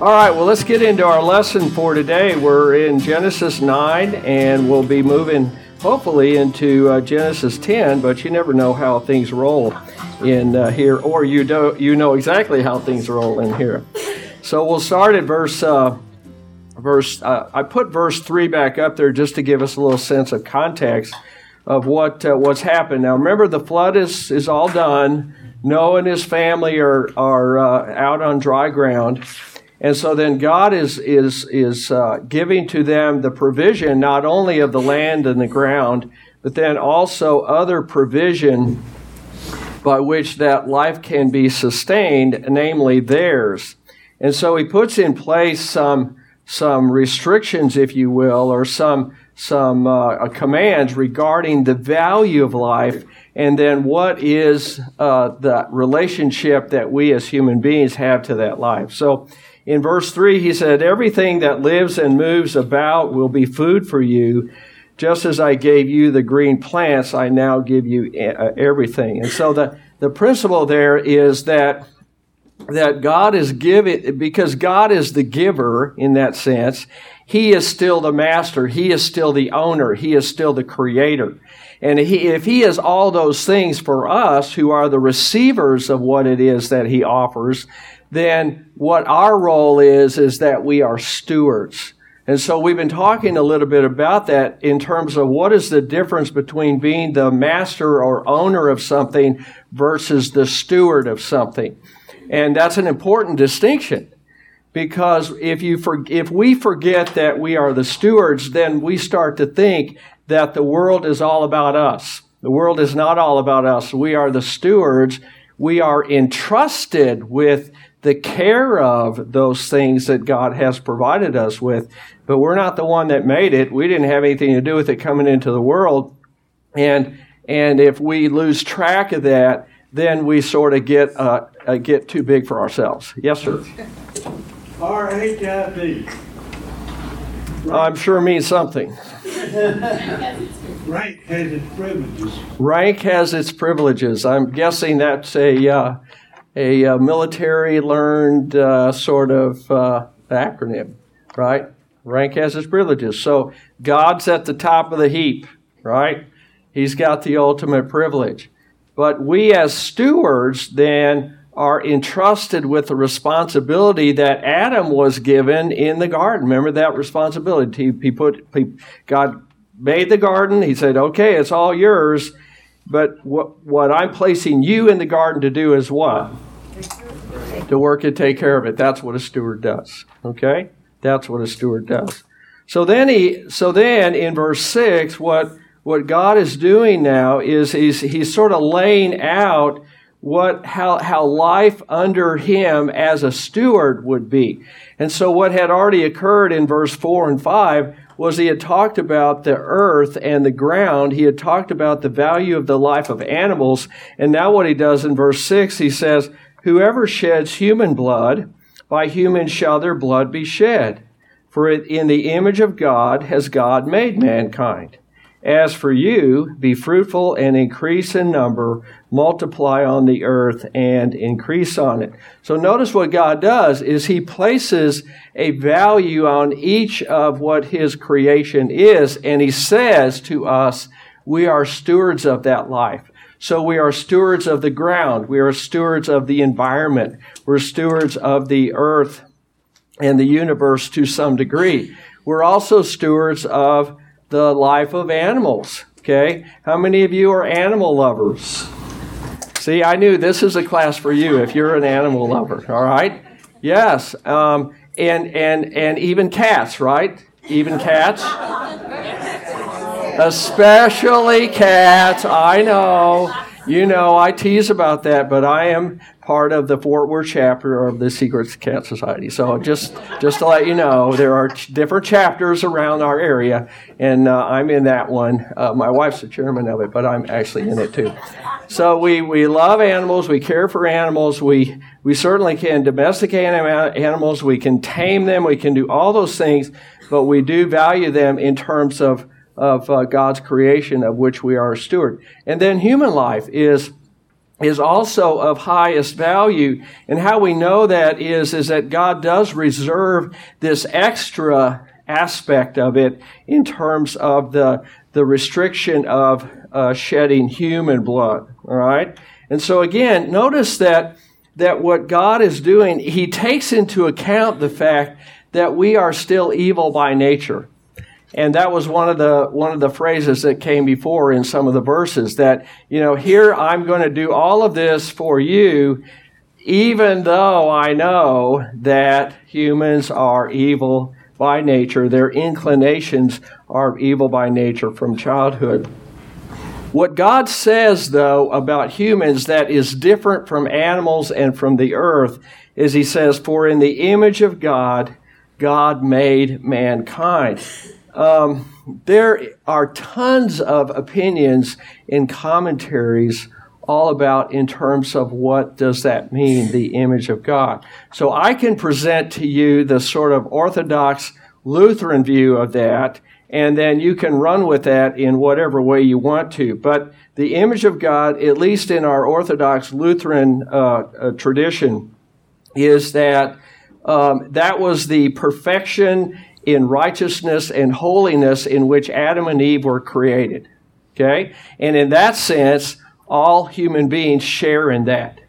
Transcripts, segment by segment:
All right, well, let's get into our lesson for today. We're in Genesis 9, and we'll be moving hopefully into uh, Genesis 10, but you never know how things roll in uh, here, or you, do, you know exactly how things roll in here. So we'll start at verse. Uh, verse uh, I put verse 3 back up there just to give us a little sense of context of what uh, what's happened. Now remember the flood is is all done. Noah and his family are are uh, out on dry ground. And so then God is, is, is uh, giving to them the provision not only of the land and the ground, but then also other provision by which that life can be sustained, namely theirs. And so he puts in place some, some restrictions, if you will, or some, some uh, commands regarding the value of life and then what is uh, the relationship that we as human beings have to that life. So in verse 3, he said, Everything that lives and moves about will be food for you. Just as I gave you the green plants, I now give you uh, everything. And so the, the principle there is that that God is giving, because God is the giver in that sense, He is still the master. He is still the owner. He is still the creator. And if He is all those things for us who are the receivers of what it is that He offers, then what our role is, is that we are stewards. And so we've been talking a little bit about that in terms of what is the difference between being the master or owner of something versus the steward of something. And that's an important distinction because if you for, if we forget that we are the stewards, then we start to think that the world is all about us. The world is not all about us. We are the stewards. We are entrusted with the care of those things that God has provided us with. But we're not the one that made it. We didn't have anything to do with it coming into the world. And, and if we lose track of that, then we sort of get, uh, uh, get too big for ourselves. Yes, sir. R-H-I-P. I'm sure means something. Rank has its privileges. Rank has its privileges. I'm guessing that's a, uh, a uh, military learned uh, sort of uh, acronym, right? Rank has its privileges. So God's at the top of the heap, right? He's got the ultimate privilege. But we as stewards then are entrusted with the responsibility that Adam was given in the garden. Remember that responsibility? He, put, he, God made the garden. He said, okay, it's all yours. But what, what I'm placing you in the garden to do is what? to work and take care of it. That's what a steward does. Okay? That's what a steward does. So then he so then in verse 6 what what God is doing now is he's he's sort of laying out what how how life under him as a steward would be. And so what had already occurred in verse 4 and 5 was he had talked about the earth and the ground. He had talked about the value of the life of animals. And now what he does in verse 6, he says, Whoever sheds human blood, by humans shall their blood be shed. For in the image of God has God made mankind. As for you, be fruitful and increase in number, multiply on the earth and increase on it. So notice what God does is he places a value on each of what his creation is, and he says to us, we are stewards of that life. So we are stewards of the ground. We are stewards of the environment. We're stewards of the earth and the universe to some degree. We're also stewards of the life of animals. Okay? How many of you are animal lovers? See, I knew this is a class for you if you're an animal lover. All right? Yes. Um, and, and, and even cats, right? Even cats? Especially cats. I know. You know, I tease about that, but I am part of the Fort Worth chapter of the Secret Cat Society. So just just to let you know, there are ch- different chapters around our area, and uh, I'm in that one. Uh, my wife's the chairman of it, but I'm actually in it too. So we, we love animals, we care for animals, we we certainly can domesticate animals, we can tame them, we can do all those things, but we do value them in terms of of uh, God's creation of which we are a steward. And then human life is is also of highest value. And how we know that is, is that God does reserve this extra aspect of it in terms of the, the restriction of uh, shedding human blood. All right? And so again, notice that, that what God is doing, He takes into account the fact that we are still evil by nature. And that was one of the one of the phrases that came before in some of the verses that, you know, here I'm going to do all of this for you, even though I know that humans are evil by nature. Their inclinations are evil by nature from childhood. What God says, though, about humans that is different from animals and from the earth is He says, For in the image of God, God made mankind. Um, there are tons of opinions in commentaries all about in terms of what does that mean, the image of God. So I can present to you the sort of orthodox Lutheran view of that, and then you can run with that in whatever way you want to. But the image of God, at least in our Orthodox Lutheran uh, uh, tradition, is that um, that was the perfection in righteousness and holiness in which Adam and Eve were created. Okay? And in that sense, all human beings share in that.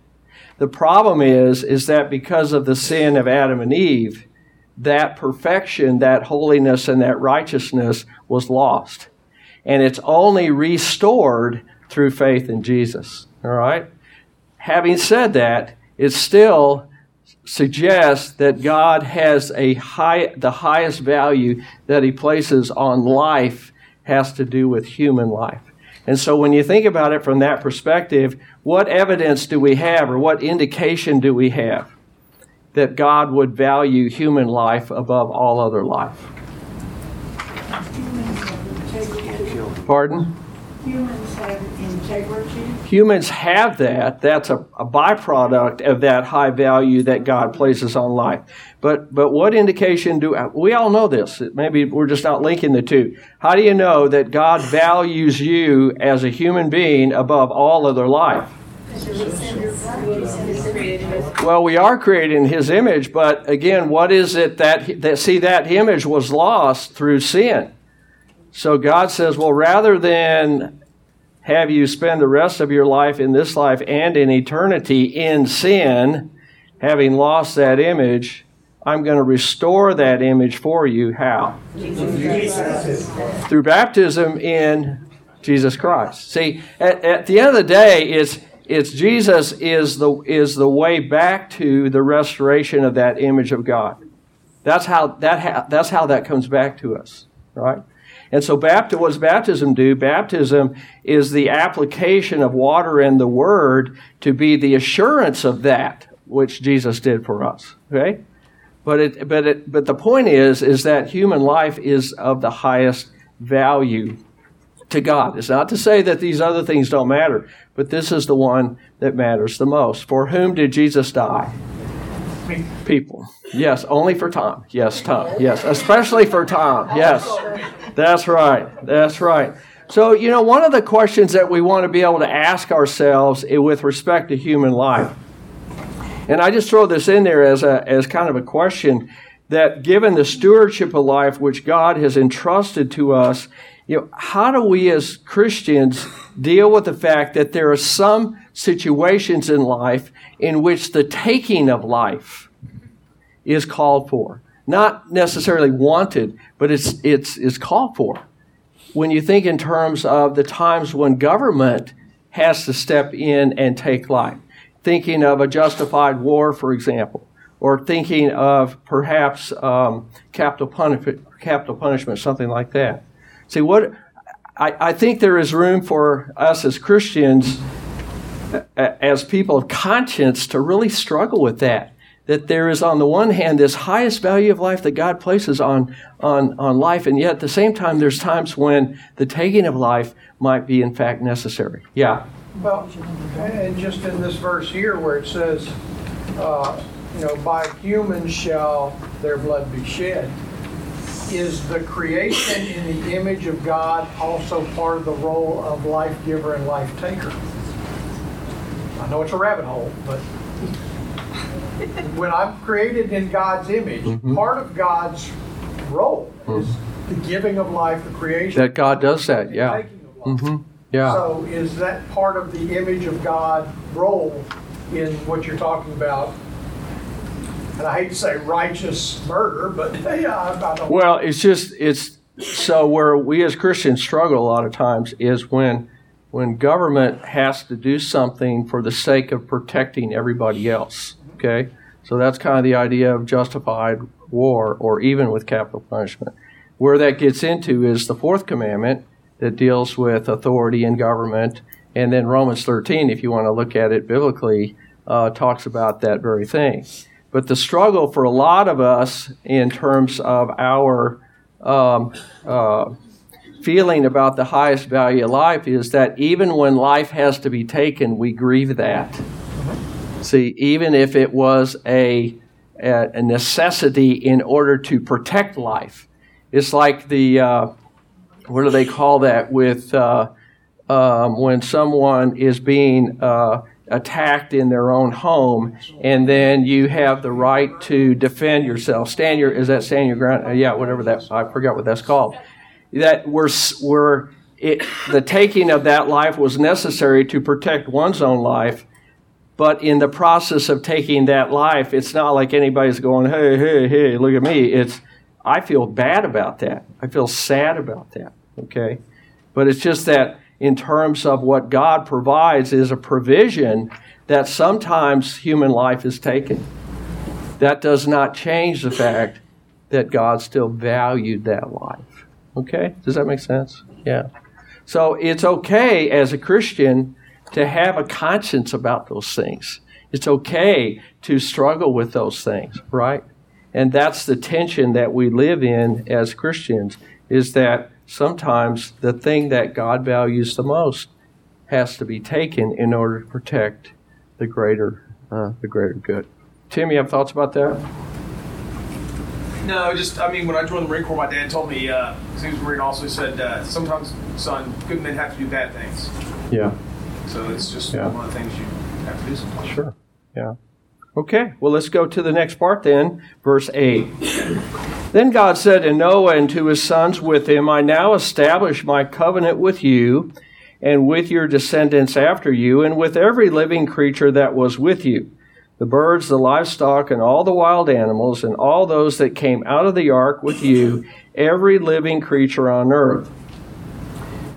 The problem is, is that because of the sin of Adam and Eve, that perfection, that holiness, and that righteousness was lost. And it's only restored through faith in Jesus. All right? Having said that, it's still suggests that God has a high, the highest value that he places on life has to do with human life. And so when you think about it from that perspective, what evidence do we have or what indication do we have? that God would value human life above all other life. Pardon? Humans. Humans have that. That's a, a byproduct of that high value that God places on life. But but what indication do we all know this? Maybe we're just not linking the two. How do you know that God values you as a human being above all other life? Well, we are created in His image, but again, what is it that, that see that image was lost through sin? So God says, well, rather than have you spend the rest of your life in this life and in eternity in sin, having lost that image, I'm going to restore that image for you. How? Through baptism in Jesus Christ. See, at, at the end of the day, it's it's Jesus is the is the way back to the restoration of that image of God. That's how that ha, that's how that comes back to us, right? And so, what does baptism do? Baptism is the application of water and the Word to be the assurance of that which Jesus did for us. Okay, but it, but it, but the point is, is that human life is of the highest value to God. It's not to say that these other things don't matter, but this is the one that matters the most. For whom did Jesus die? People. Yes, only for Tom. Yes, Tom. Yes, especially for Tom. Yes, that's right. That's right. So, you know, one of the questions that we want to be able to ask ourselves with respect to human life, and I just throw this in there as, a, as kind of a question that given the stewardship of life which God has entrusted to us, you know, how do we as Christians deal with the fact that there are some situations in life in which the taking of life is called for? Not necessarily wanted, but it's, it's, it's called for. When you think in terms of the times when government has to step in and take life, thinking of a justified war, for example, or thinking of perhaps um, capital, punishment, capital punishment, something like that. See, what I, I think there is room for us as Christians, as people of conscience, to really struggle with that. That there is, on the one hand, this highest value of life that God places on, on, on life, and yet at the same time, there's times when the taking of life might be, in fact, necessary. Yeah. Well, and just in this verse here where it says, uh, you know, by humans shall their blood be shed is the creation in the image of God also part of the role of life giver and life taker? I know it's a rabbit hole, but when I'm created in God's image, Mhm. part of God's role is the giving of life, the creation. That God does that, yeah. taking of life. hmm Yeah. So is that part of the image of God role in what you're talking about? And I hate to say righteous murder, but yeah, I I don't. Well, it's just it's so where we as Christians struggle a lot of times is when when government has to do something for the sake of protecting everybody else. Okay, so that's kind of the idea of justified war, or even with capital punishment. Where that gets into is the fourth commandment that deals with authority in government, and then Romans 13, if you want to look at it biblically, uh, talks about that very thing. But the struggle for a lot of us in terms of our um, uh, feeling about the highest value of life is that even when life has to be taken, we grieve that. See, even if it was a, a necessity in order to protect life, it's like the uh, what do they call that with uh, um, when someone is being uh, attacked in their own home, and then you have the right to defend yourself. Stand your is that stand your ground? Uh, yeah, whatever that I forgot what that's called. That we're we're it, the taking of that life was necessary to protect one's own life. But in the process of taking that life, it's not like anybody's going, hey, hey, hey, look at me. It's, I feel bad about that. I feel sad about that. Okay? But it's just that in terms of what God provides is a provision that sometimes human life is taken. That does not change the fact that God still valued that life. Okay? Does that make sense? Yeah. So it's okay as a Christian to have a conscience about those things. It's okay to struggle with those things, right? And that's the tension that we live in as Christians is that sometimes the thing that God values the most has to be taken in order to protect the greater uh, the greater good. Tim, you have thoughts about that? No, just I mean, when I joined the Marine Corps, my dad told me, uh, 'cause he was a Marine, also he said, uh, sometimes, son, good men have to do bad things. Yeah. So it's just Yeah. one of the things you have to do sometimes. Sure. Yeah. Okay, well, let's go to the next part then, verse 8. Then God said to Noah and to his sons with him, I now establish my covenant with you and with your descendants after you, and with every living creature that was with you the birds, the livestock, and all the wild animals, and all those that came out of the ark with you, every living creature on earth.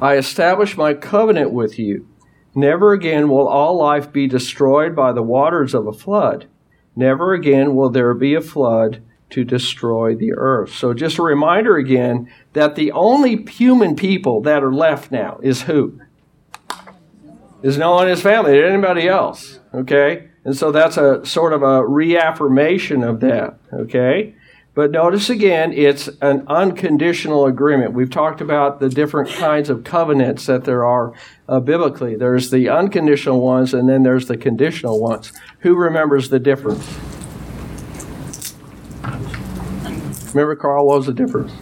I establish my covenant with you. Never again will all life be destroyed by the waters of a flood. Never again will there be a flood to destroy the earth. So, just a reminder again that the only human people that are left now is who? Is Noah and his family, anybody else. Okay? And so that's a sort of a reaffirmation of that. Okay? But notice again, it's an unconditional agreement. We've talked about the different kinds of covenants that there are uh, biblically. There's the unconditional ones, and then there's the conditional ones. Who remembers the difference? Remember, Carl, what was the difference?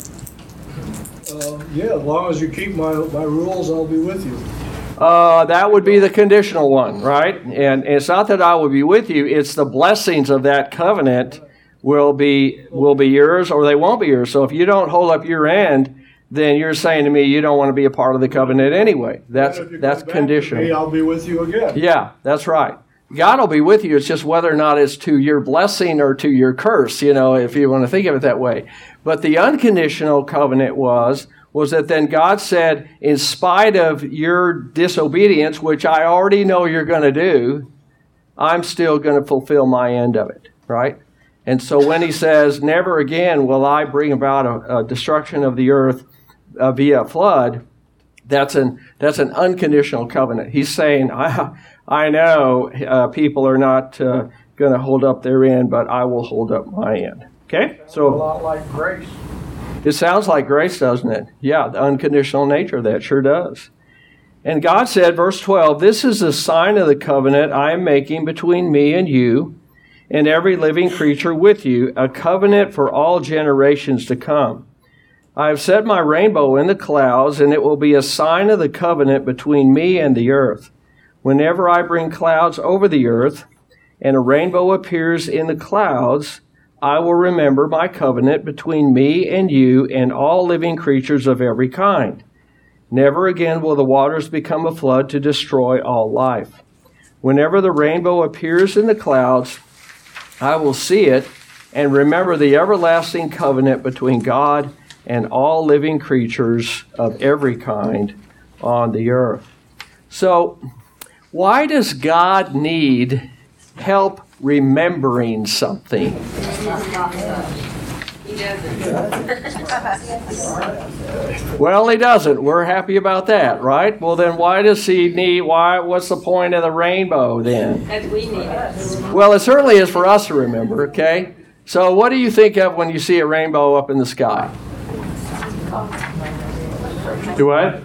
Uh, yeah, as long as you keep my, my rules, I'll be with you. Uh, that would be the conditional one, right? And it's not that I will be with you; it's the blessings of that covenant will be will be yours, or they won't be yours. So if you don't hold up your end, then you're saying to me you don't want to be a part of the covenant anyway. That's that's come back to conditional. me, I'll be with you again. Yeah, that's right. God will be with you. It's just whether or not it's to your blessing or to your curse, you know, if you want to think of it that way. But the unconditional covenant was was that then God said, in spite of your disobedience, which I already know you're going to do, I'm still going to fulfill my end of it, right? And so when he says, never again will I bring about a, a destruction of the earth uh, via flood, that's an that's an unconditional covenant. He's saying, I I know uh, people are not uh, going to hold up their end, but I will hold up my end. Okay, So, a lot like grace. It sounds like grace, doesn't it? Yeah, the unconditional nature of that sure does. And God said, verse 12, This is the sign of the covenant I am making between me and you and every living creature with you, a covenant for all generations to come. I have set my rainbow in the clouds, and it will be a sign of the covenant between me and the earth. Whenever I bring clouds over the earth, and a rainbow appears in the clouds, I will remember my covenant between me and you and all living creatures of every kind. Never again will the waters become a flood to destroy all life. Whenever the rainbow appears in the clouds, I will see it and remember the everlasting covenant between God and all living creatures of every kind on the earth. So, why does God need help remembering something? Well, he doesn't. We're happy about that, right? Well, then why does he need why what's the point of the rainbow then? We need it. Well, it certainly is for us to remember, okay? So, what do you think of when you see a rainbow up in the sky? Do what?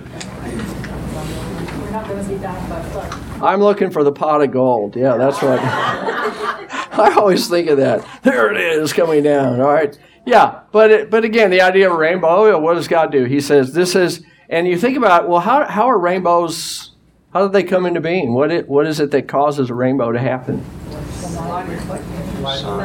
I'm looking for the pot of gold. Yeah, that's what. I always think of that. There it is coming down. All right. Yeah, but it, but again, the idea of rainbow. What does God do? He says this is, and you think about well, how how are rainbows? How did they come into being? What it what is it that causes a rainbow to happen?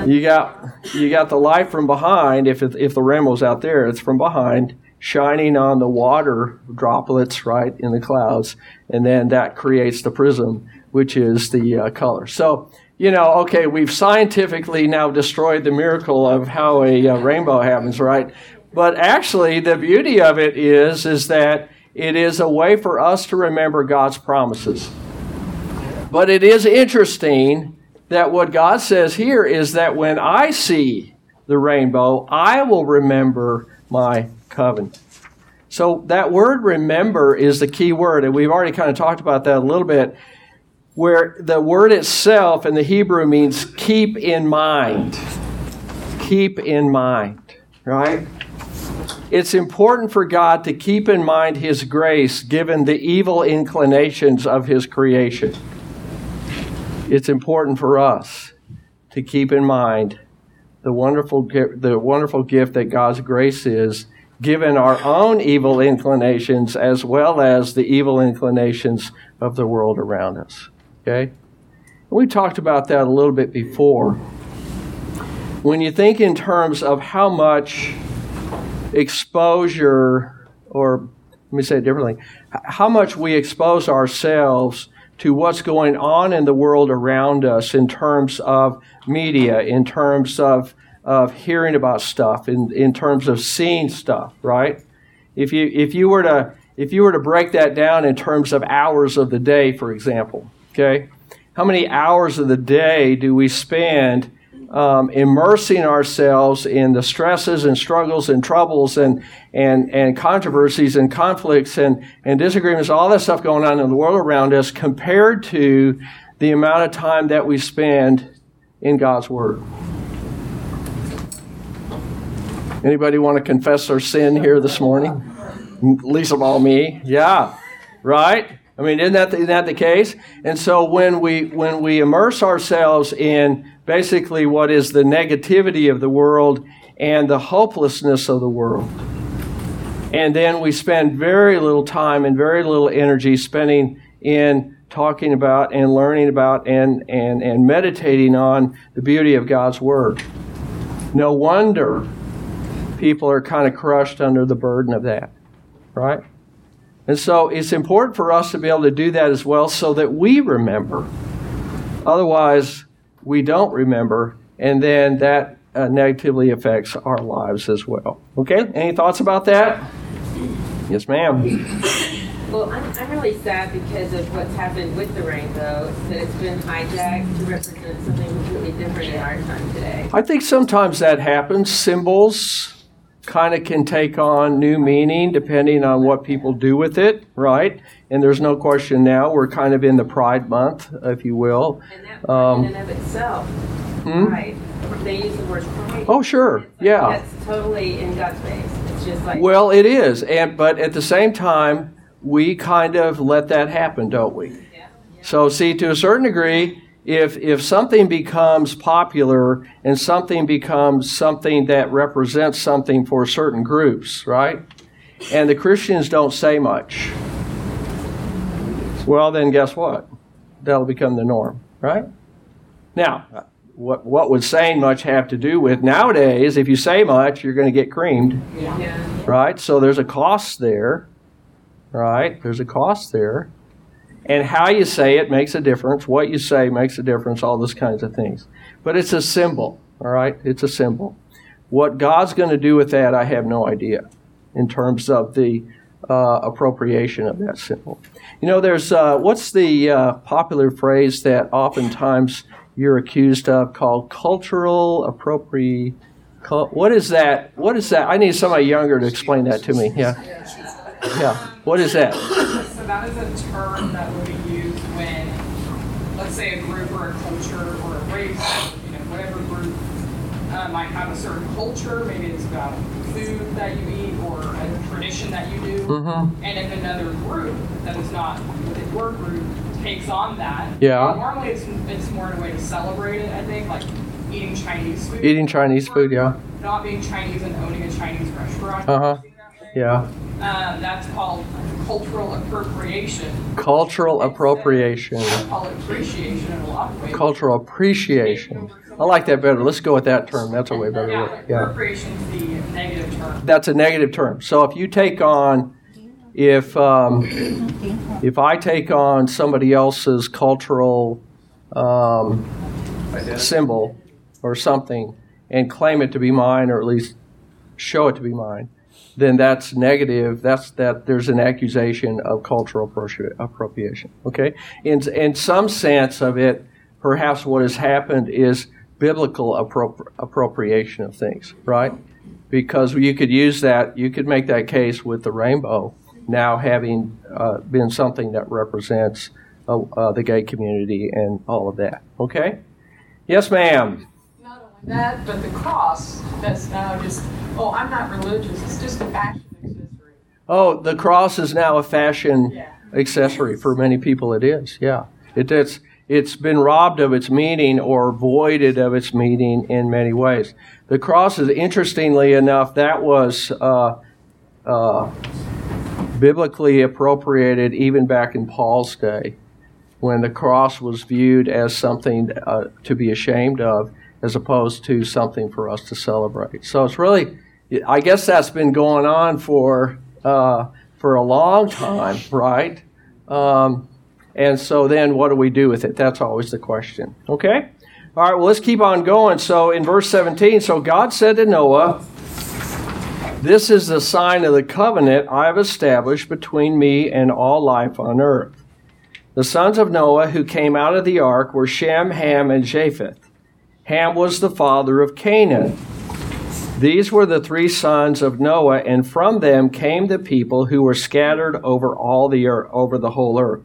You got you got the light from behind. If it, if the rainbow's out there, it's from behind, shining on the water droplets right in the clouds, and then that creates the prism, which is the uh, color. So you know, okay, we've scientifically now destroyed the miracle of how a uh, rainbow happens, right? But actually, the beauty of it is, is that it is a way for us to remember God's promises. But it is interesting that what God says here is that when I see the rainbow, I will remember my covenant. So that word remember is the key word, and we've already kind of talked about that a little bit where the word itself in the Hebrew means keep in mind. Keep in mind, right? It's important for God to keep in mind His grace given the evil inclinations of His creation. It's important for us to keep in mind the wonderful, the wonderful gift that God's grace is, given our own evil inclinations as well as the evil inclinations of the world around us. Okay? We talked about that a little bit before. When you think in terms of how much exposure, or let me say it differently, how much we expose ourselves to what's going on in the world around us in terms of media, in terms of, of hearing about stuff, in, in terms of seeing stuff, right? If you, if, you were to, if you were to break that down in terms of hours of the day, for example, Okay? How many hours of the day do we spend um, immersing ourselves in the stresses and struggles and troubles and, and, and controversies and conflicts and, and disagreements, all that stuff going on in the world around us compared to the amount of time that we spend in God's Word? Anybody want to confess their sin here this morning? Least of all me. Yeah, right? I mean, isn't that, the, isn't that the case? And so when we, when we immerse ourselves in basically what is the negativity of the world and the hopelessness of the world, and then we spend very little time and very little energy spending in talking about and learning about and, and, and meditating on the beauty of God's Word. No wonder people are kind of crushed under the burden of that, right? And so it's important for us to be able to do that as well so that we remember. Otherwise, we don't remember, and then that uh, negatively affects our lives as well. Okay? Any thoughts about that? Yes, ma'am. Well, I'm, I'm really sad because of what's happened with the rainbow, that it's been hijacked to represent something completely different in our time today. I think sometimes that happens. Symbols kind of can take on new meaning depending on what people do with it, right? And there's no question now we're kind of in the Pride Month, if you will. And that um, in and of itself, hmm? pride. They use the word pride. Oh, sure, like, yeah. That's totally in God's face. It's just like. Well, it is, and but at the same time, we kind of let that happen, don't we? Yeah. yeah. So, see, to a certain degree, if if something becomes popular and something becomes something that represents something for certain groups, right? And the Christians don't say much. Well, then guess what? that'll become the norm, right? Now, what what would saying much have to do with nowadays? If you say much, you're going to get creamed, Yeah. right? So there's a cost there, right? There's a cost there, and how you say it makes a difference. What you say makes a difference. All those kinds of things. But it's a symbol, all right? It's a symbol. What God's going to do with that, I have no idea, in terms of the uh, appropriation of that symbol. You know, there's uh, what's the uh, popular phrase that oftentimes you're accused of called cultural appropri. What is that? What is that? I need somebody younger to explain that to me. Yeah, yeah. What is that? So that is a term that would be used when, let's say, a group or a culture or a race, you know, whatever group uh, might have a certain culture. Maybe it's about food that you eat or a tradition that you do. Mm-hmm. And if another group that is not within your group takes on that, Yeah. Normally, it's it's more in a way to celebrate it. I think, like eating Chinese food. Eating Chinese food, yeah. Not being Chinese and owning a Chinese restaurant. Uh-huh. Yeah. Um, that's called cultural appropriation. Cultural appropriation. I call it appreciation in a lot of ways. Cultural appreciation. I like that better. Let's go with that term. That's a way better yeah, word. Yeah. appropriation is the negative term. That's a negative term. So if you take on, if um, if I take on somebody else's cultural um, symbol or something and claim it to be mine, or at least show it to be mine, then that's negative. That's that. There's an accusation of cultural appro- appropriation. Okay. In in some sense of it, perhaps what has happened is biblical appropri- appropriation of things, right? Because you could use that. You could make that case with the rainbow now having uh, been something that represents uh, uh, the gay community and all of that. Okay. Yes, ma'am. That, but the cross, that's now just, oh, I'm not religious, it's just a fashion accessory. Oh, the cross is now a fashion Yeah. accessory for many people. It is, yeah. It, it's it's been robbed of its meaning or voided of its meaning in many ways. The cross is, interestingly enough, that was uh, uh, biblically appropriated even back in Paul's day, when the cross was viewed as something uh, to be ashamed of, as opposed to something for us to celebrate. So it's really, I guess that's been going on for uh, for a long time, right? Um, and so then what do we do with it? That's always the question. Okay? All right, well, let's keep on going. So in verse 17, so God said to Noah, This is the sign of the covenant I have established between me and all life on earth. The sons of Noah who came out of the ark were Shem, Ham, and Japheth. Ham was the father of Canaan. These were the three sons of Noah, and from them came the people who were scattered over all the earth, over the whole earth.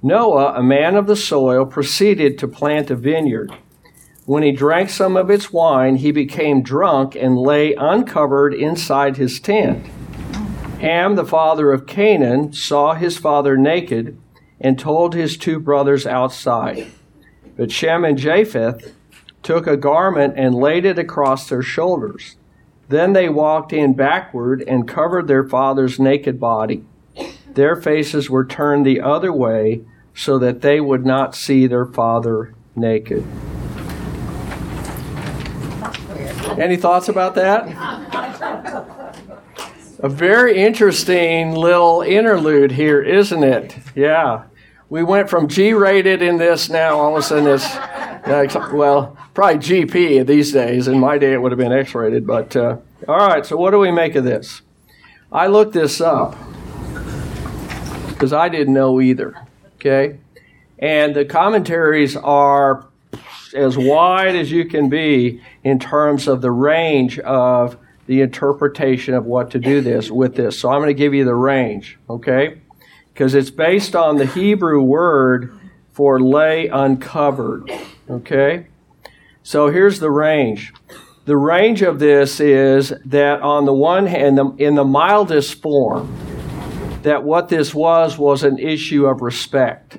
Noah, a man of the soil, proceeded to plant a vineyard. When he drank some of its wine, he became drunk and lay uncovered inside his tent. Ham, the father of Canaan, saw his father naked and told his two brothers outside. But Shem and Japheth took a garment and laid it across their shoulders. Then they walked in backward and covered their father's naked body. Their faces were turned the other way so that they would not see their father naked. Any thoughts about that? A very interesting little interlude here, isn't it? Yeah. We went from G rated in this now, all of a sudden it's, well, probably GP these days. In my day, it would have been X rated. But, uh, all right, so what do we make of this? I looked this up because I didn't know either. Okay? And the commentaries are as wide as you can be in terms of the range of the interpretation of what to do this with this. So I'm going to give you the range, okay? Because it's based on the Hebrew word for lay uncovered, okay? So here's the range. The range of this is that on the one hand, in the mildest form, that what this was was an issue of respect.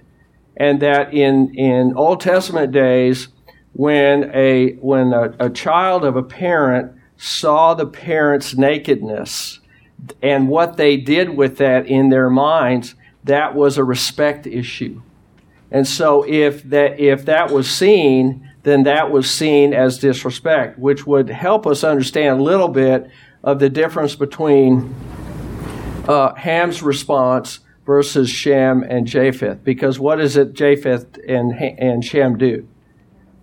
And that in, in Old Testament days, when a when a, a, child of a parent saw the parent's nakedness and what they did with that in their minds, that was a respect issue. And so if that if that was seen, then that was seen as disrespect, which would help us understand a little bit of the difference between uh, Ham's response versus Shem and Japheth. Because what is it Japheth and, and Shem do?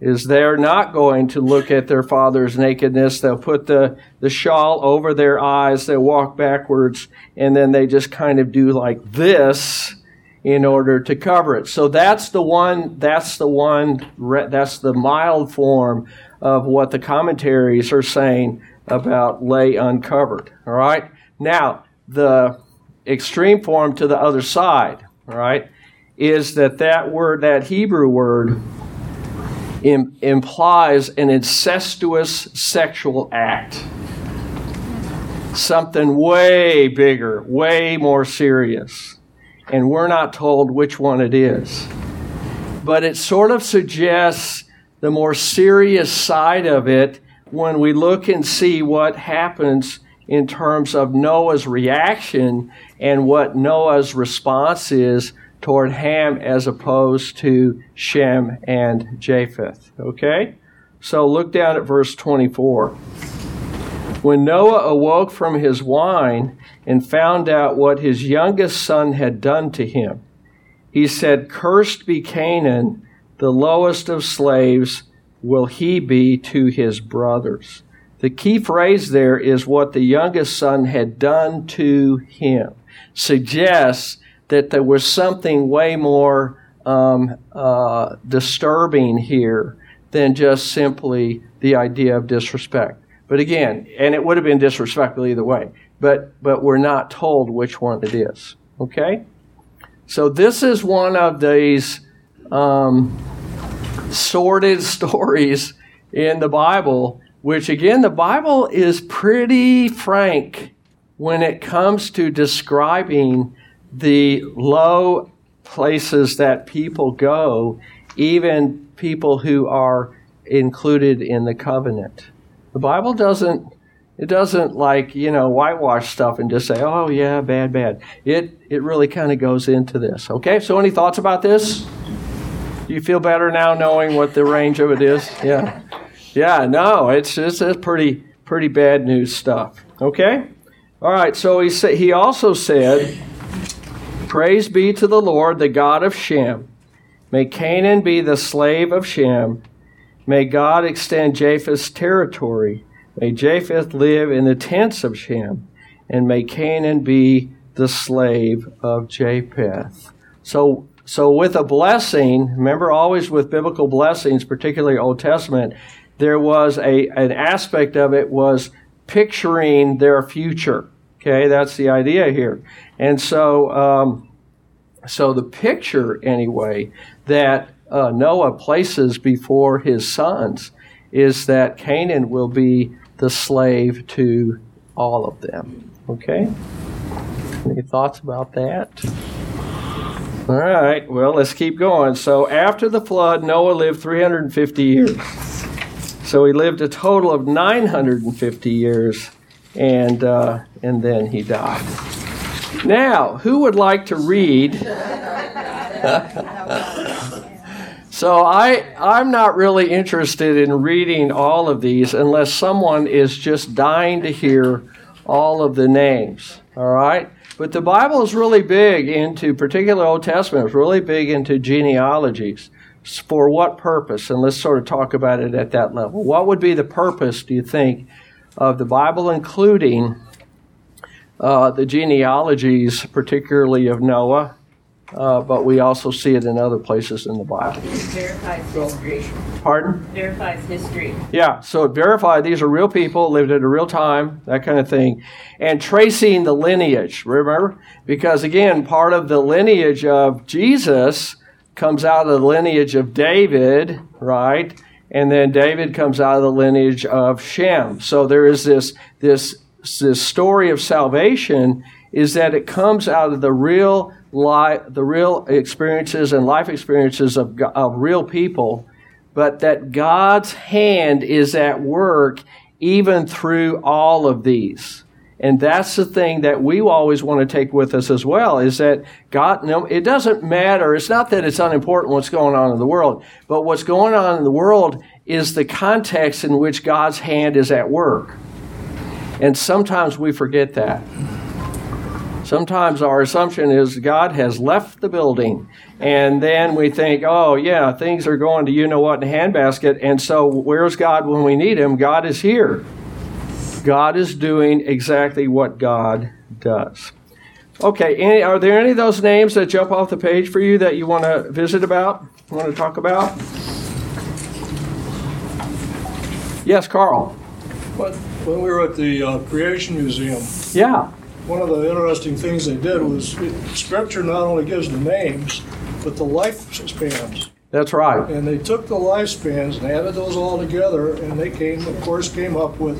Is they're not going to look at their father's nakedness. They'll put the, the shawl over their eyes. They'll walk backwards and then they just kind of do like this in order to cover it. So that's the one, that's the one, that's the mild form of what the commentaries are saying about lay uncovered. All right. Now, the extreme form to the other side, all right, is that that word, that Hebrew word, Im- implies an incestuous sexual act. Something way bigger, way more serious. And we're not told which one it is. But it sort of suggests the more serious side of it when we look and see what happens in terms of Noah's reaction and what Noah's response is toward Ham as opposed to Shem and Japheth. Okay? So look down at verse 24. When Noah awoke from his wine and found out what his youngest son had done to him, he said, Cursed be Canaan, the lowest of slaves will he be to his brothers. The key phrase there is what the youngest son had done to him. Suggests that there was something way more um, uh, disturbing here than just simply the idea of disrespect. But again, and it would have been disrespectful either way, but, but we're not told which one it is. Okay? So this is one of these um, sordid stories in the Bible which again, the Bible is pretty frank when it comes to describing the low places that people go, even people who are included in the covenant. The Bible doesn't it doesn't like, you know, whitewash stuff and just say, "Oh yeah, bad, bad." It it really kind of goes into this. Okay? So any thoughts about this? Do you feel better now knowing what the range of it is? Yeah. Yeah, no, it's it's, it's pretty pretty bad news stuff. Okay, all right. So he said he also said, "Praise be to the Lord, the God of Shem. May Canaan be the slave of Shem. May God extend Japheth's territory. May Japheth live in the tents of Shem, and may Canaan be the slave of Japheth." So so with a blessing, remember always with biblical blessings, particularly Old Testament, there was a an aspect of it was picturing their future. Okay, that's the idea here. And so, um, so the picture anyway that uh, Noah places before his sons is that Canaan will be the slave to all of them. Okay. Any thoughts about that? All right. Well, let's keep going. So after the flood, Noah lived 350 years. So he lived a total of 950 years, and, uh, and then he died. Now, who would like to read? so I, I'm not really interested in reading all of these unless someone is just dying to hear all of the names. All right? But the Bible is really big into, particular Old Testament, is really big into genealogies for what purpose? And let's sort of talk about it at that level. What would be the purpose, do you think, of the Bible including uh, the genealogies, particularly of Noah, uh, but we also see it in other places in the Bible. It verifies history. Pardon? Verifies history. Yeah, so it verified these are real people, lived at a real time, that kind of thing. And tracing the lineage, remember? Because again, part of the lineage of Jesus comes out of the lineage of David, right? And then David comes out of the lineage of Shem. So there is this, this, this story of salvation is that it comes out of the real life, the real experiences and life experiences of, of real people, but that God's hand is at work even through all of these. And that's the thing that we always want to take with us as well is that God, no, it doesn't matter. It's not that it's unimportant what's going on in the world, but what's going on in the world is the context in which God's hand is at work. And sometimes we forget that. Sometimes our assumption is God has left the building, and then we think, oh, yeah, things are going to you know what in a handbasket, and so where's God when we need Him? God is here. God is doing exactly what God does. Okay, any, are there any of those names that jump off the page for you that you want to visit about, want to talk about? Yes, Carl. When we were at the uh, Creation Museum, Yeah. One of the interesting things they did was it, Scripture not only gives the names, but the lifespans. That's right. And they took the lifespans and added those all together, and they came, of course, came up with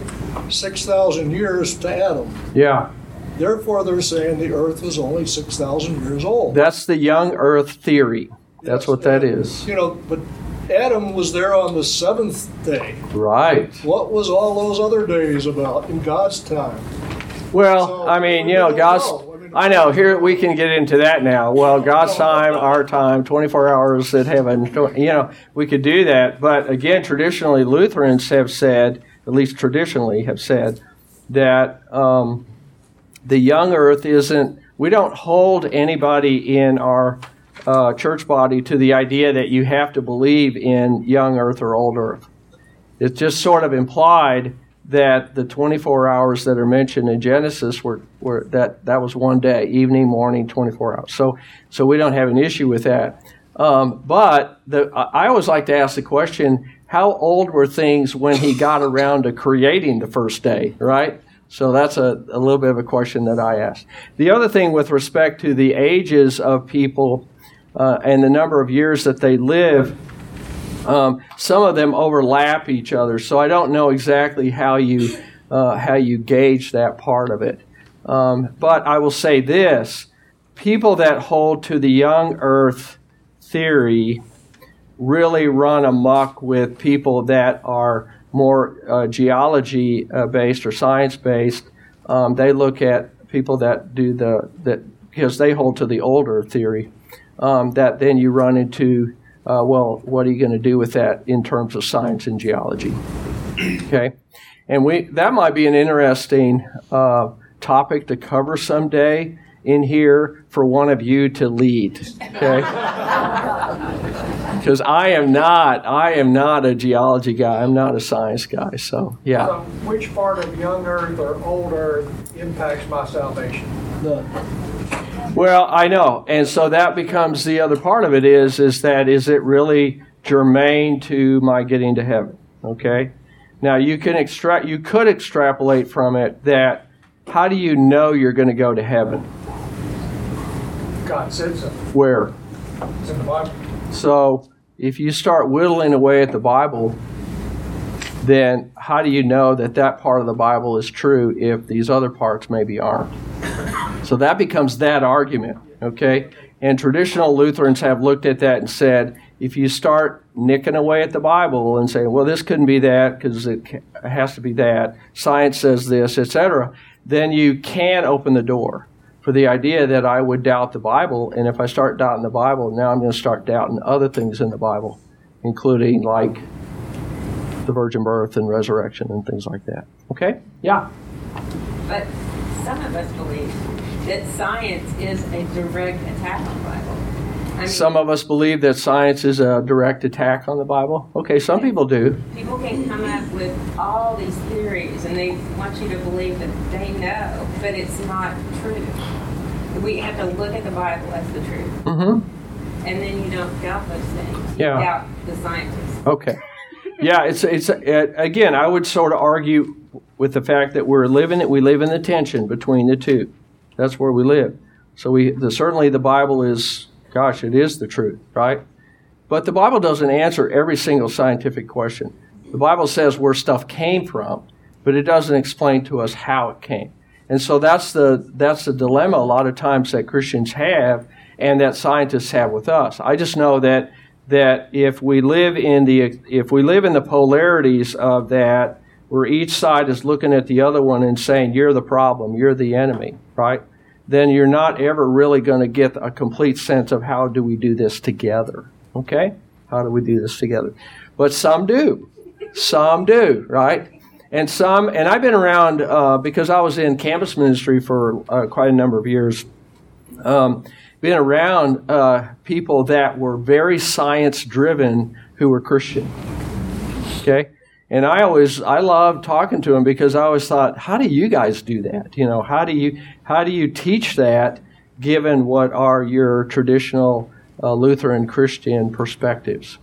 6,000 years to Adam. Yeah. Therefore, they're saying the Earth is only 6,000 years old. That's the young earth theory. That's what that is. You know, but Adam was there on the seventh day. Right. What was all those other days about in God's time? Well, So, I mean, you know, God's. know. I mean- I know. Here we can get into that now. Well, God's time, our time, 24 hours at heaven. You know, we could do that. But again, traditionally, Lutherans have said, at least traditionally, have said that um, the young earth isn't. We don't hold anybody in our uh, church body to the idea that you have to believe in young earth or old earth. It's just sort of implied that the 24 hours that are mentioned in Genesis were, were that that was one day, evening, morning, 24 hours. So so we don't have an issue with that. Um, but the, I always like to ask the question: How old were things when he got around to creating the first day? Right. So that's a, a little bit of a question that I ask. The other thing with respect to the ages of people uh, and the number of years that they live, um, some of them overlap each other, so I don't know exactly how you uh, how you gauge that part of it. Um, but I will say this: people that hold to the young Earth theory really run amok with people that are more uh, geology uh, based or science based. Um, they look at people that do the that because they hold to the older theory. Um, that then you run into uh, well, what are you going to do with that in terms of science and geology? Okay, and we that might be an interesting uh, topic to cover someday in here for one of you to lead. Okay, because I am not I am not a geology guy. I'm not a science guy. So yeah, So which part of young earth or old earth impacts my salvation? Well, I know, and so that becomes the other part of it is is that is it really germane to my getting to heaven? Okay, now you can extract you could extrapolate from it that how do you know you're going to go to heaven? God said so. Where? It's in the Bible. So if you start whittling away at the Bible, then how do you know that that part of the Bible is true if these other parts maybe aren't? So that becomes that argument, okay? And traditional Lutherans have looked at that and said, if you start nicking away at the Bible and saying, well, this couldn't be that because it has to be that, science says this, etc., then you can open the door for the idea that I would doubt the Bible. And if I start doubting the Bible, now I'm going to start doubting other things in the Bible, including like the virgin birth and resurrection and things like that. Okay? Yeah. But some of us believe that science is a direct attack on the Bible. I mean, Some of us believe that science is a direct attack on the Bible. Okay, some people do. people can come up with all these theories and they want you to believe that they know, but it's not true. We have to look at the Bible as the truth. Mm-hmm. And then you don't doubt those things. You Yeah. doubt the scientists. Okay. Yeah, it's it's uh, again. I would sort of argue with the fact that we're living we live in the tension between the two. That's where we live. So we the, certainly the Bible is, gosh, it is the truth, right? But the Bible doesn't answer every single scientific question. The Bible says where stuff came from, but it doesn't explain to us how it came. And so that's the that's the dilemma a lot of times that Christians have and that scientists have with us. I just know that that if we live in the if we live in the polarities of that where each side is looking at the other one and saying, You're the problem, you're the enemy, right? Then you're not ever really going to get a complete sense of how do we do this together. Okay? How do we do this together? But some do. Some do, right? And some, and I've been around uh, because I was in campus ministry for uh, quite a number of years. Um, been around uh, people that were very science driven who were Christian. Okay? And I always, I loved talking to them because I always thought, how do you guys do that? You know, how do you, how do you teach that given what are your traditional uh, Lutheran Christian perspectives?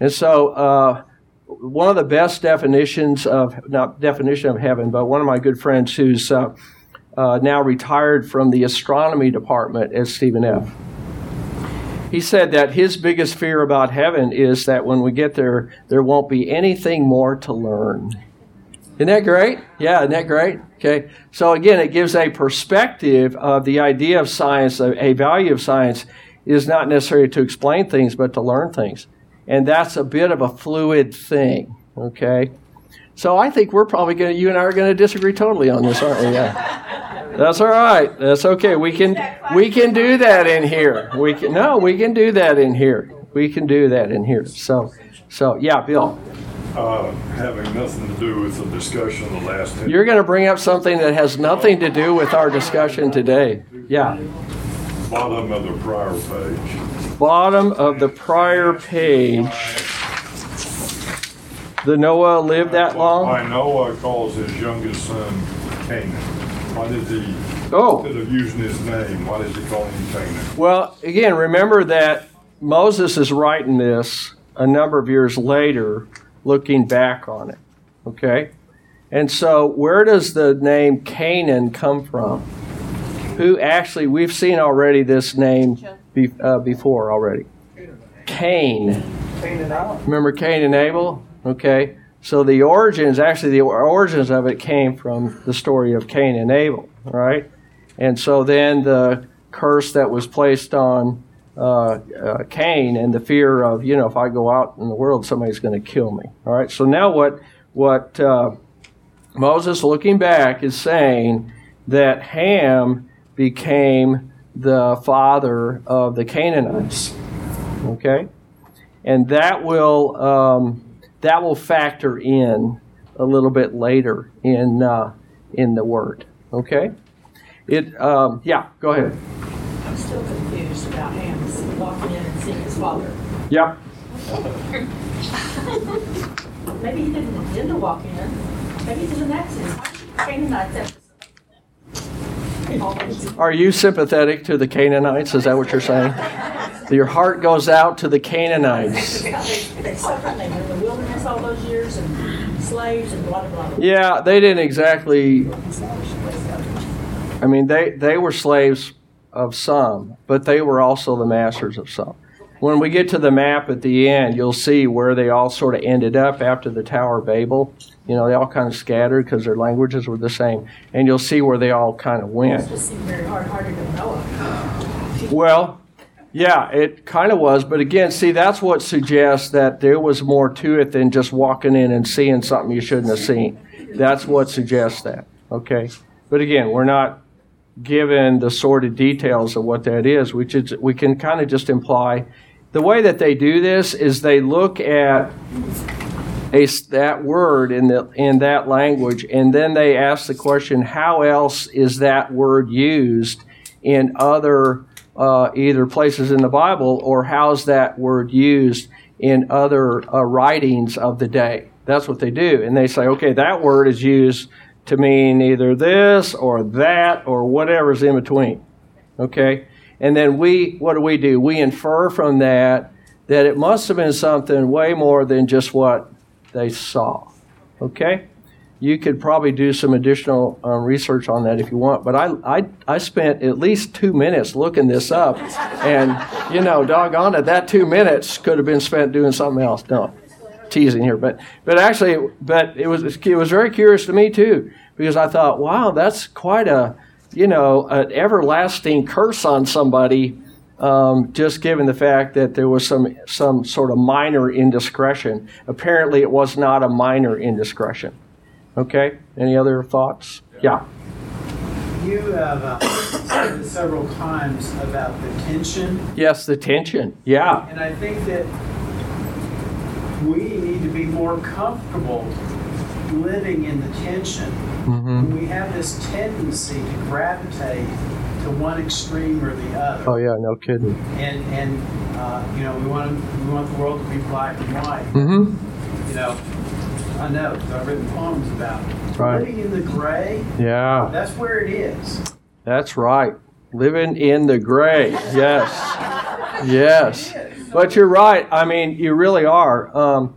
And so, uh, one of the best definitions of, not definition of heaven, but one of my good friends who's uh, uh now retired from the astronomy department at Stephen F he said that his biggest fear about heaven is that when we get there, there won't be anything more to learn. Isn't that great? Yeah, isn't that great? Okay. So again, it gives a perspective of the idea of science, a, value of science is not necessarily to explain things, but to learn things. And that's a bit of a fluid thing. Okay. So I think we're probably going to, you and I are going to disagree totally on this, aren't we? Yeah. That's all right. That's okay. We can we can do that in here. We can no, we can do that in here. We can do that in here. So so yeah, Bill. Uh, having nothing to do with the discussion the last. You're going to bring up something that has nothing to do with our discussion today. Yeah. Bottom of the prior page. Bottom of the prior page. The Noah lived that long? I Noah calls his youngest son Canaan. Why did he, oh. instead of using his name, why did he call him Canaan? Well, again, remember that Moses is writing this a number of years later, looking back on it. Okay? And so, where does the name Canaan come from? Who actually, we've seen already this name be, uh, before already. Cain. Cain and Abel. Remember Cain and Abel? Okay. So the origins, actually, the origins of it came from the story of Cain and Abel, right? And so then the curse that was placed on uh, uh, Cain and the fear of, you know, if I go out in the world, somebody's going to kill me. All right. So now what what uh, Moses, looking back, is saying that Ham became the father of the Canaanites. Okay, and that will. Um, that will factor in a little bit later in uh, in the word. Okay. It um, yeah. Go ahead. I'm still confused about Ham's walking in and seeing his father. Yeah. Maybe he didn't intend to walk in. Maybe it's an accident. Canaanites Are you sympathetic to the Canaanites? Is that what you're saying? Your heart goes out to the Canaanites. Yeah, they didn't exactly. I mean, they, they were slaves of some, but they were also the masters of some. When we get to the map at the end, you'll see where they all sort of ended up after the Tower of Babel. You know, they all kind of scattered because their languages were the same, and you'll see where they all kind of went. Well, yeah, it kind of was, but again, see, that's what suggests that there was more to it than just walking in and seeing something you shouldn't have seen. That's what suggests that. Okay, but again, we're not given the sordid details of what that is. which just we can kind of just imply. The way that they do this is they look at a, that word in the in that language, and then they ask the question, how else is that word used in other uh, either places in the Bible or how's that word used in other uh, writings of the day. That's what they do. And they say, okay, that word is used to mean either this or that or whatever's in between. Okay? And then we, what do we do? We infer from that that it must have been something way more than just what they saw. Okay? You could probably do some additional uh, research on that if you want. But I, I, I spent at least two minutes looking this up, and you know, doggone it, that two minutes could have been spent doing something else. No, teasing here, but but actually, but it was it was very curious to me too because I thought, wow, that's quite a you know an everlasting curse on somebody. Um, just given the fact that there was some some sort of minor indiscretion. Apparently, it was not a minor indiscretion Okay. Any other thoughts? Yeah. You have uh, said several times about the tension, Yes, the tension. Yeah. and I think that we need to be more comfortable living in the tension. hmm We have this tendency to gravitate to one extreme or the other. Oh yeah, no kidding. And and uh, you know we want we want the world to be black and white. hmm You know, I know 'cause I've written poems about it. Right. living in the gray. Yeah. That's where it is. That's right. Living in the gray. Yes. Yes. But you're right. I mean, you really are. Um,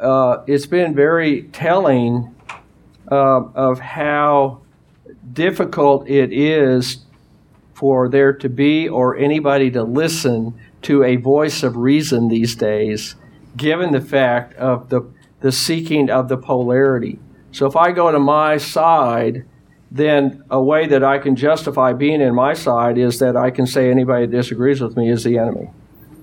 uh, it's been very telling uh, of how difficult it is for there to be or anybody to listen to a voice of reason these days, given the fact of the, the seeking of the polarity. So if I go to my side, then a way that I can justify being in my side is that I can say anybody that disagrees with me is the enemy.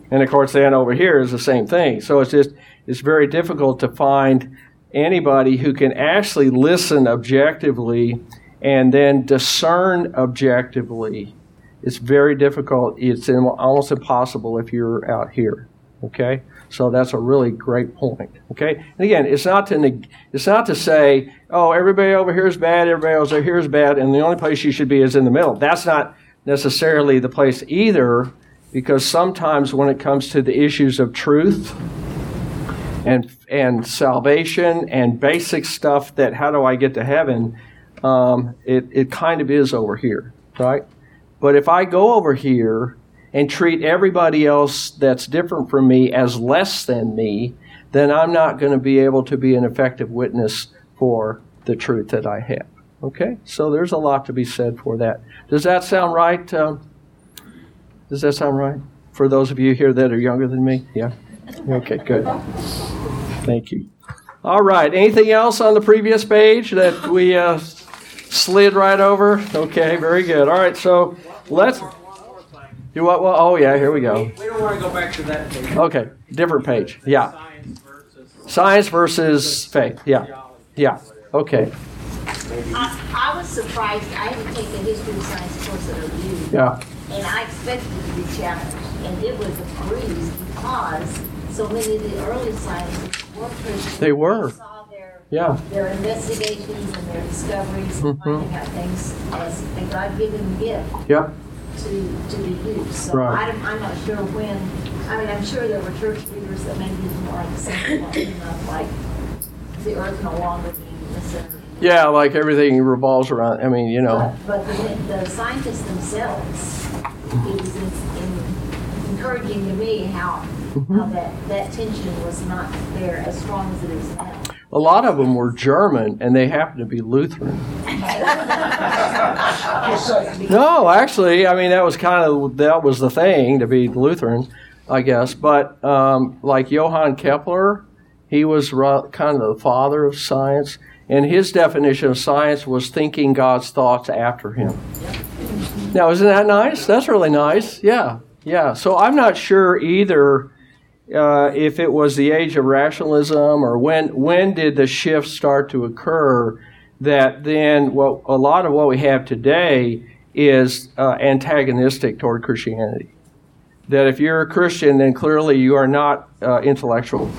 And of course, then over here is the same thing. So it's just, it's very difficult to find anybody who can actually listen objectively and then discern objectively. It's very difficult. It's almost impossible if you're out here. Okay? So that's a really great point. Okay? And again, it's not to neg- it's not to say, oh, everybody over here is bad, everybody over here is bad, and the only place you should be is in the middle. That's not necessarily the place either, because sometimes when it comes to the issues of truth and and salvation and basic stuff that how do I get to heaven, um, it it kind of is over here, right? But if I go over here and treat everybody else that's different from me as less than me, then I'm not going to be able to be an effective witness for the truth that I have. Okay? So there's a lot to be said for that. Does that sound right? Um, does that sound right? For those of you here that are younger than me? Yeah? Okay, good. Thank you. All right. Anything else on the previous page that we uh, slid right over? Okay, very good. All right, so let's. You what? Well, oh yeah, here we go. We don't want to go back to that page. Okay, different page. Yeah, Science versus science versus faith. Yeah, yeah. Okay. I, I was surprised, I had to take a history of science course at OU. Yeah. And I expected it to be challenged, and it was a breeze because so many of the early scientists were Christians. They were. Saw their, Yeah. their investigations and their discoveries and Mhm. finding out things as a God-given gift Yeah. To, to be used. So Right. I don't- I'm not sure when, I mean, I'm sure there were church leaders that maybe didn't like something like, you like the earth no longer being the center. Yeah, like everything revolves around. I mean, you know. But, but the, the scientists themselves, it was in, in encouraging to me how, how that, that tension was not there as strong as it is now. A lot of them were German, and they happened to be Lutheran. No, actually, I mean that was kind of that was the thing to be Lutheran, I guess. But um, like Johann Kepler, he was kind of the father of science, and his definition of science was thinking God's thoughts after him. Now, isn't that nice? That's really nice. Yeah, yeah. So I'm not sure either uh, if it was the age of rationalism or when when did the shift start to occur that then what a lot of what we have today is uh, antagonistic toward Christianity. That if you're a Christian, then clearly you are not uh, intellectual,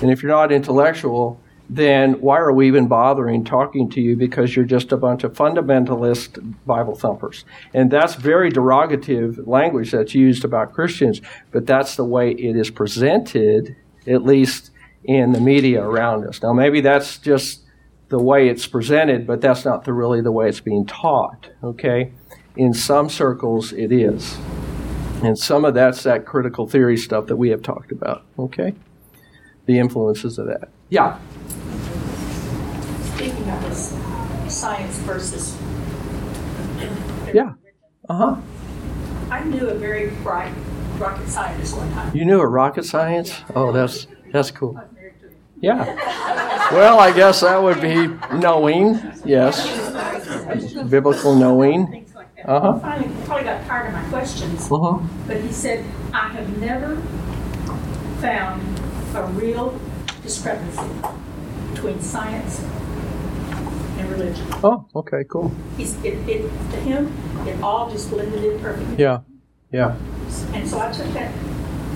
and if you're not intellectual, then why are we even bothering talking to you? Because you're just a bunch of fundamentalist Bible thumpers. And that's very derogative language that's used about Christians, but that's the way it is presented, at least in the media around us. Now, maybe that's just the way it's presented, but that's not the, really the way it's being taught, okay? In some circles, it is. And some of that's that critical theory stuff that we have talked about, okay? The influences of that. Yeah. Speaking of this, science versus. Yeah. Uh huh. I knew a very bright rocket scientist one time. You knew a rocket science? Oh, that's that's cool. Yeah. Well, I guess that would be knowing. Yes. Biblical knowing. Uh huh. Finally, probably got tired of my questions, Uh huh. but he said, I have never found a real discrepancy between science and religion. Oh, okay, cool. He's, it, it, to him, it all just blended in perfectly. Yeah, yeah, And so I took that,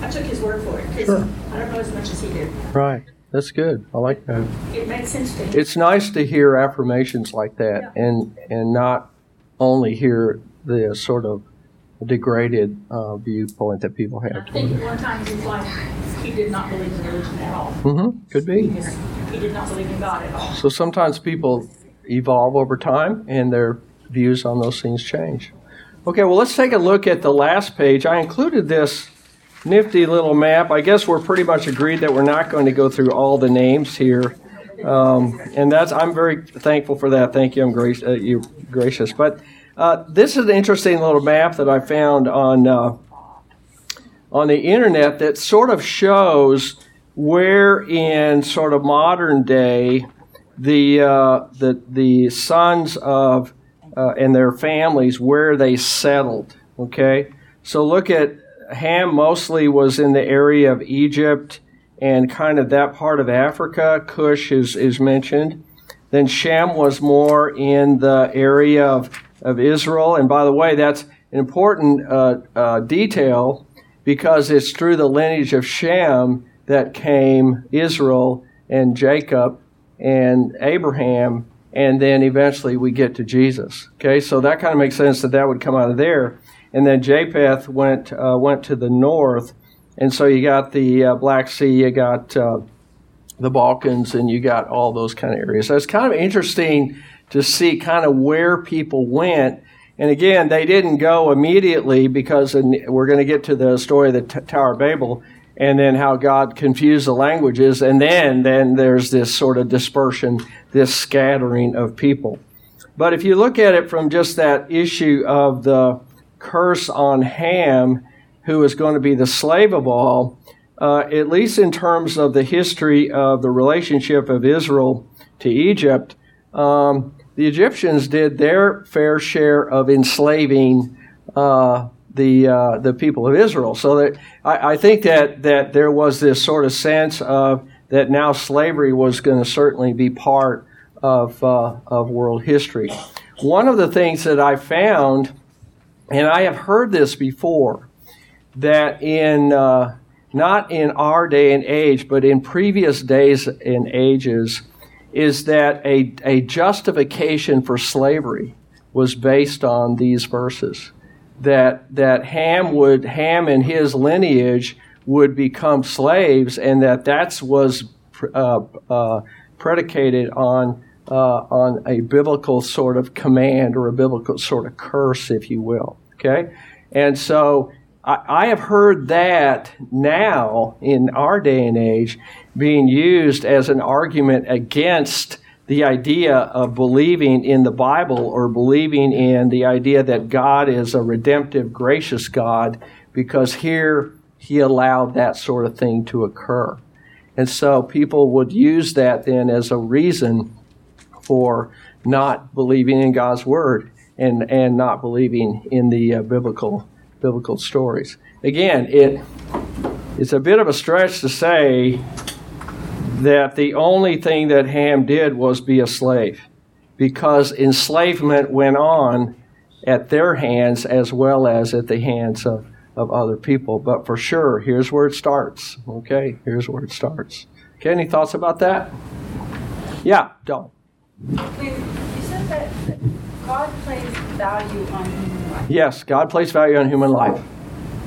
I took his word for it, because Sure. I don't know as much as he did. right. That's good. I like that. It makes sense to him. It's nice to hear affirmations like that, and and not only hear the sort of degraded uh, viewpoint that people have. I think one time in his life, he did not believe in religion at all. Mm-hmm. Could be. he did not believe in God at all. So sometimes people evolve over time, and their views on those things change. Okay, well, let's take a look at the last page. I included this nifty little map. I guess we're pretty much agreed that we're not going to go through all the names here. Um, and that's I'm very thankful for that. Thank you. I'm grace, uh, you gracious. But uh, this is an interesting little map that I found on uh, on the internet that sort of shows where in sort of modern day the uh, the the sons of uh, and their families where they settled. Okay, so look at Ham. Mostly was in the area of Egypt and kind of that part of Africa. Cush is is mentioned. Then Shem was more in the area of of Israel. And by the way, that's an important uh, uh, detail because it's through the lineage of Shem that came Israel and Jacob and Abraham, and then eventually we get to Jesus. Okay, so that kind of makes sense that that would come out of there. And then Japheth went uh, went to the north, and so you got the uh, Black Sea, you got uh, the Balkans, and you got all those kind of areas. So it's kind of interesting to see kind of where people went. And again, they didn't go immediately because we're going to get to the story of the T- Tower of Babel and then how God confused the languages. And then, then there's this sort of dispersion, this scattering of people. But if you look at it from just that issue of the curse on Ham, who is going to be the slave of all, uh, at least in terms of the history of the relationship of Israel to Egypt, um, the Egyptians did their fair share of enslaving uh, the uh, the people of Israel. So that I, I, think that that there was this sort of sense of that now slavery was going to certainly be part of uh, of world history. One of the things that I found, and I have heard this before, that in uh, not in our day and age, but in previous days and ages, is that a, a justification for slavery was based on these verses. That that Ham would Ham and his lineage would become slaves, and that that was uh, uh, predicated on uh, on a biblical sort of command or a biblical sort of curse, if you will. Okay, and so I, I have heard that now in our day and age being used as an argument against the idea of believing in the Bible or believing in the idea that God is a redemptive, gracious God, because here he allowed that sort of thing to occur. And so people would use that then as a reason for not believing in God's word and, and not believing in the uh, biblical biblical stories. Again, it it's a bit of a stretch to say that the only thing that Ham did was be a slave because enslavement went on at their hands as well as at the hands of, of other people. But for sure, here's where it starts. Okay, here's where it starts. Okay, any thoughts about that? Yeah, don't. You said that God places value on human life. Yes, God placed value on human life.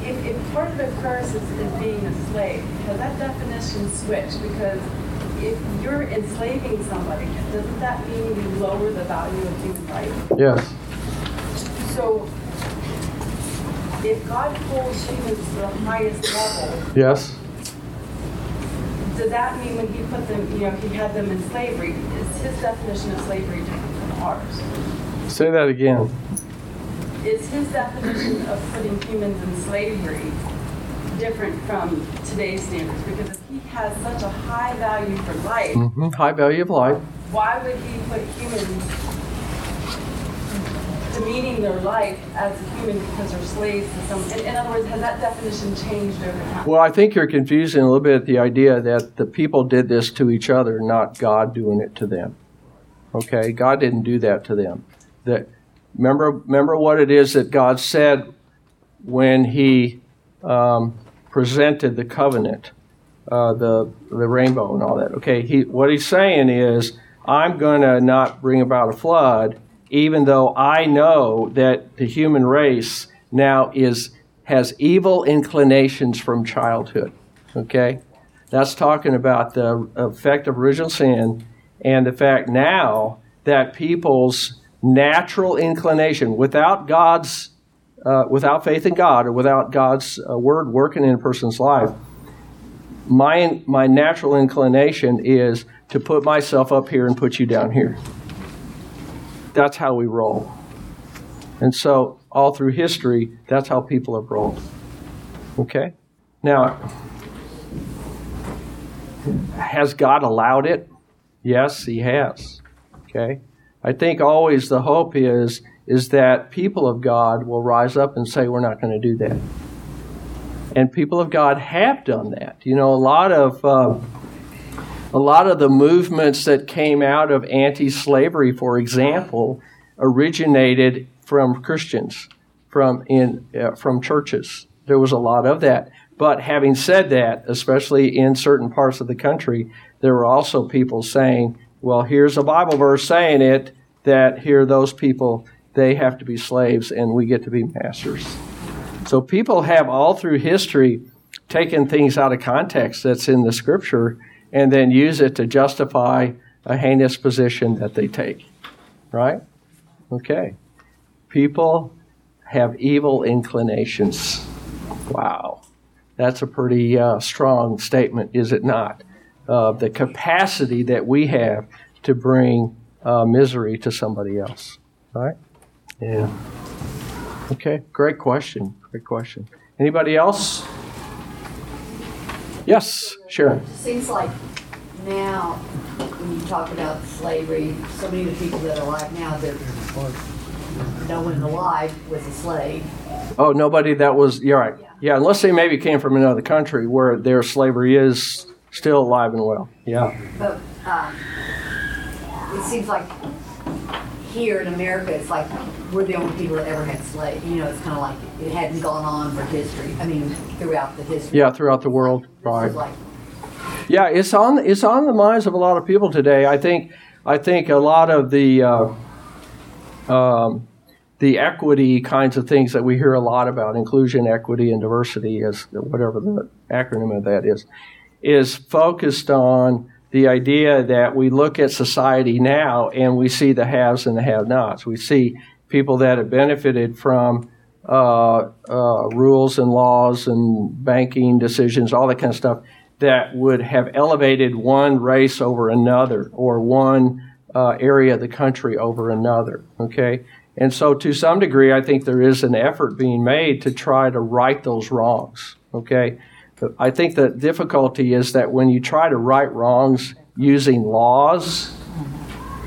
If, if part of the curse is, is being a slave, has that definition switch Because if you're enslaving somebody, doesn't that mean you lower the value of human life? Yes. So if God holds humans to the highest level, Yes. does that mean when he put them, you know, he had them in slavery, is his definition of slavery different from ours? Say that again. Is his definition of putting humans in slavery different from today's standards? Because if he has such a high value for life, hmm High value of life. why would he put humans demeaning their life as a human because they're slaves to some? In, in other words, has that definition changed over time? Well, I think you're confusing a little bit the idea that the people did this to each other, not God doing it to them. Okay, God didn't do that to them. That remember, remember what it is that God said when He um, presented the covenant, uh, the the rainbow and all that. Okay, he what He's saying is, I'm going to not bring about a flood, even though I know that the human race now is has evil inclinations from childhood. Okay, that's talking about the effect of original sin and the fact now that people's natural inclination, without God's, uh, without faith in God or without God's uh, word working in a person's life, my my natural inclination is to put myself up here and put you down here. That's how we roll. And so, all through history, that's how people have rolled. Okay? Now, has God allowed it? Yes, He has. Okay? I think always the hope is is that people of God will rise up and say we're not going to do that. And people of God have done that. You know, a lot of uh, a lot of the movements that came out of anti-slavery, for example, originated from Christians, from in uh, from churches. There was a lot of that. But having said that, especially in certain parts of the country, there were also people saying, well, here's a Bible verse saying it, that here those people, they have to be slaves and we get to be masters. So people have all through history taken things out of context that's in the scripture and then use it to justify a heinous position that they take. Right? Okay. People have evil inclinations. Wow. That's a pretty uh, strong statement, is it not? Uh, the capacity that we have to bring uh, misery to somebody else, right? Yeah. Okay, great question. Great question. Anybody else? Yes, Sharon. Seems like now, when you talk about slavery, so many of the people that are alive now, that no one alive was a slave. Oh, nobody that was, you're right. Yeah, unless they maybe came from another country where their slavery is still alive and well. Yeah. But um, it seems like here in America, it's like we're the only people that ever had slaves. You know, it's kind of like it hadn't gone on for history. I mean, throughout the history. Yeah, throughout the world. Right. Like, yeah, it's on it's on the minds of a lot of people today. I think I think a lot of the uh, um, the equity kinds of things that we hear a lot about inclusion, equity, and diversity, is whatever the acronym of that is, is focused on the idea that we look at society now and we see the haves and the have-nots. We see people that have benefited from uh, uh, rules and laws and banking decisions, all that kind of stuff, that would have elevated one race over another or one uh, area of the country over another. Okay, and so to some degree, I think there is an effort being made to try to right those wrongs. Okay, I think the difficulty is that when you try to right wrongs using laws,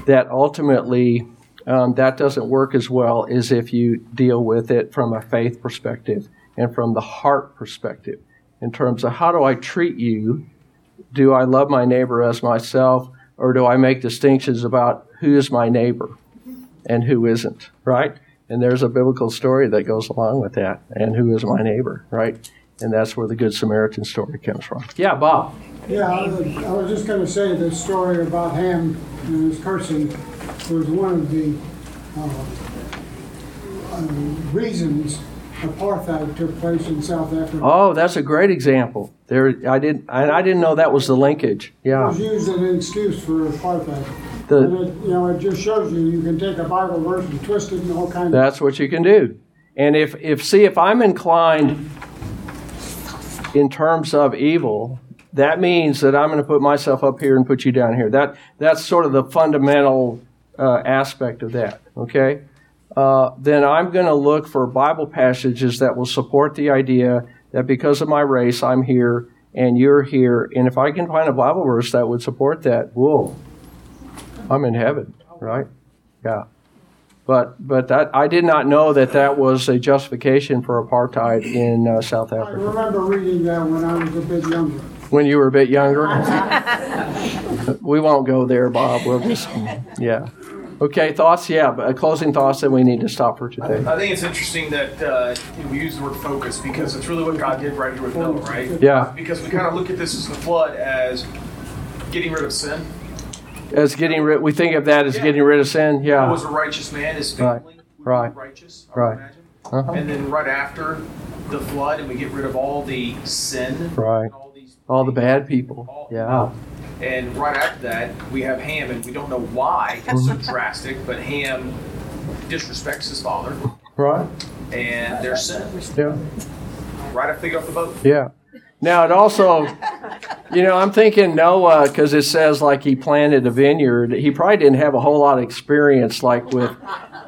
that ultimately um, that doesn't work as well as if you deal with it from a faith perspective and from the heart perspective in terms of how do I treat you? Do I love my neighbor as myself, or do I make distinctions about who is my neighbor and who isn't, right? And there's a biblical story that goes along with that, and who is my neighbor, right? And that's where the Good Samaritan story comes from. Yeah, Bob. Yeah, I was, I was just going to say the story about Ham and his cursing was one of the uh, uh, reasons apartheid took place in South Africa. Oh, that's a great example. There, I didn't, I, I didn't know that was the linkage. It Yeah. was used as an excuse for apartheid. The- and it, you know, it just shows you you can take a Bible verse and twist it and all kinds. That's what you can do. And if, if see, if I'm inclined in terms of evil, that means that I'm going to put myself up here and put you down here. That that's sort of the fundamental uh, aspect of that. Okay, uh, then I'm going to look for Bible passages that will support the idea that because of my race, I'm here and you're here. And if I can find a Bible verse that would support that, whoa, I'm in heaven, right? Yeah. But but that I did not know that that was a justification for apartheid in uh, South Africa. I remember reading that when I was a bit younger. when you were a bit younger. we won't go there, Bob. We'll just, yeah. Okay, thoughts? Yeah, but uh, closing thoughts, that we need to stop for today. I think it's interesting that uh, we use the word focus because it's really what God did right here with Noah, right? Yeah. Because we kind of look at this as the flood as getting rid of sin. As getting rid, we think of that as Yeah. getting rid of sin. Yeah. was a righteous man? His Right. family would Right. righteous. I Right. imagine. Uh-huh. And then right after the flood, and we get rid of all the sin. Right. All the bad people. Yeah. And right after that, we have Ham, and we don't know why it's so drastic, but Ham disrespects his father, Right. and there's sin. Yeah. Right after they off the boat. Yeah. Now it also, you know, I'm thinking Noah because it says like he planted a vineyard. He probably didn't have a whole lot of experience, like with,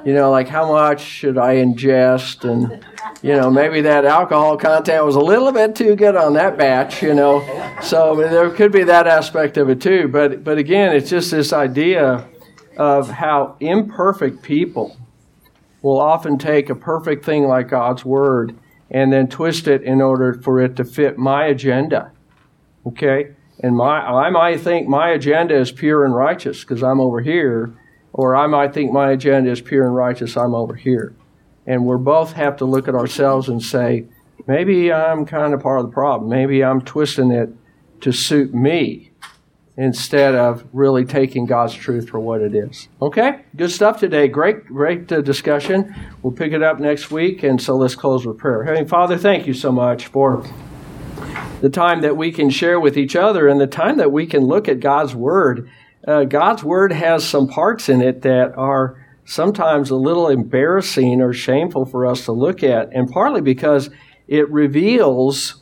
you know, like how much should I ingest, and you know, maybe that alcohol content was a little bit too good on that batch, you know. So there could be that aspect of it too. But but again, it's just this idea of how imperfect people will often take a perfect thing like God's word and then twist it in order for it to fit my agenda. Okay? And my I might think my agenda is pure and righteous because I'm over here, or I might think my agenda is pure and righteous, I'm over here. And we both have to look at ourselves and say, maybe I'm kind of part of the problem. Maybe I'm twisting it to suit me instead of really taking God's truth for what it is. Okay? Good stuff today. Great, great uh, discussion. We'll pick it up next week. And so let's close with prayer. Heavenly Father, thank you so much for the time that we can share with each other and the time that we can look at God's Word. Uh, God's Word has some parts in it that are sometimes a little embarrassing or shameful for us to look at, and partly because it reveals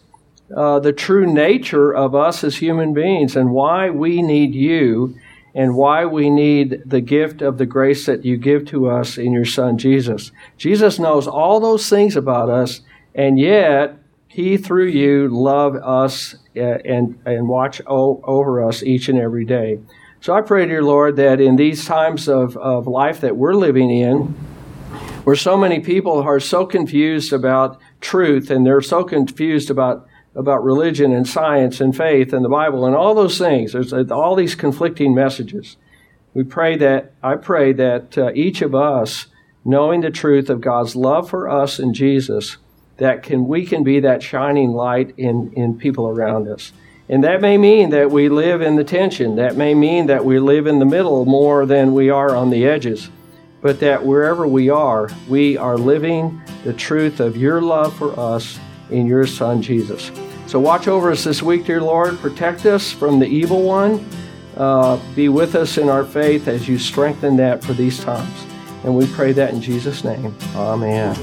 uh, the true nature of us as human beings and why we need you and why we need the gift of the grace that you give to us in your Son Jesus. Jesus knows all those things about us, and yet he, through you, love us uh, and, and watch o- over us each and every day. So I pray, dear Lord, that in these times of, of life that we're living in, where so many people are so confused about truth and they're so confused about about religion and science and faith and the Bible and all those things. There's uh, all these conflicting messages. We pray that I pray that uh, each of us, knowing the truth of God's love for us in Jesus, that can we can be that shining light in in people around us. And that may mean that we live in the tension. That may mean that we live in the middle more than we are on the edges. But that wherever we are, we are living the truth of your love for us in your Son, Jesus. So watch over us this week, dear Lord. Protect us from the evil one. Uh, be with us in our faith as you strengthen that for these times. And we pray that in Jesus' name. Amen.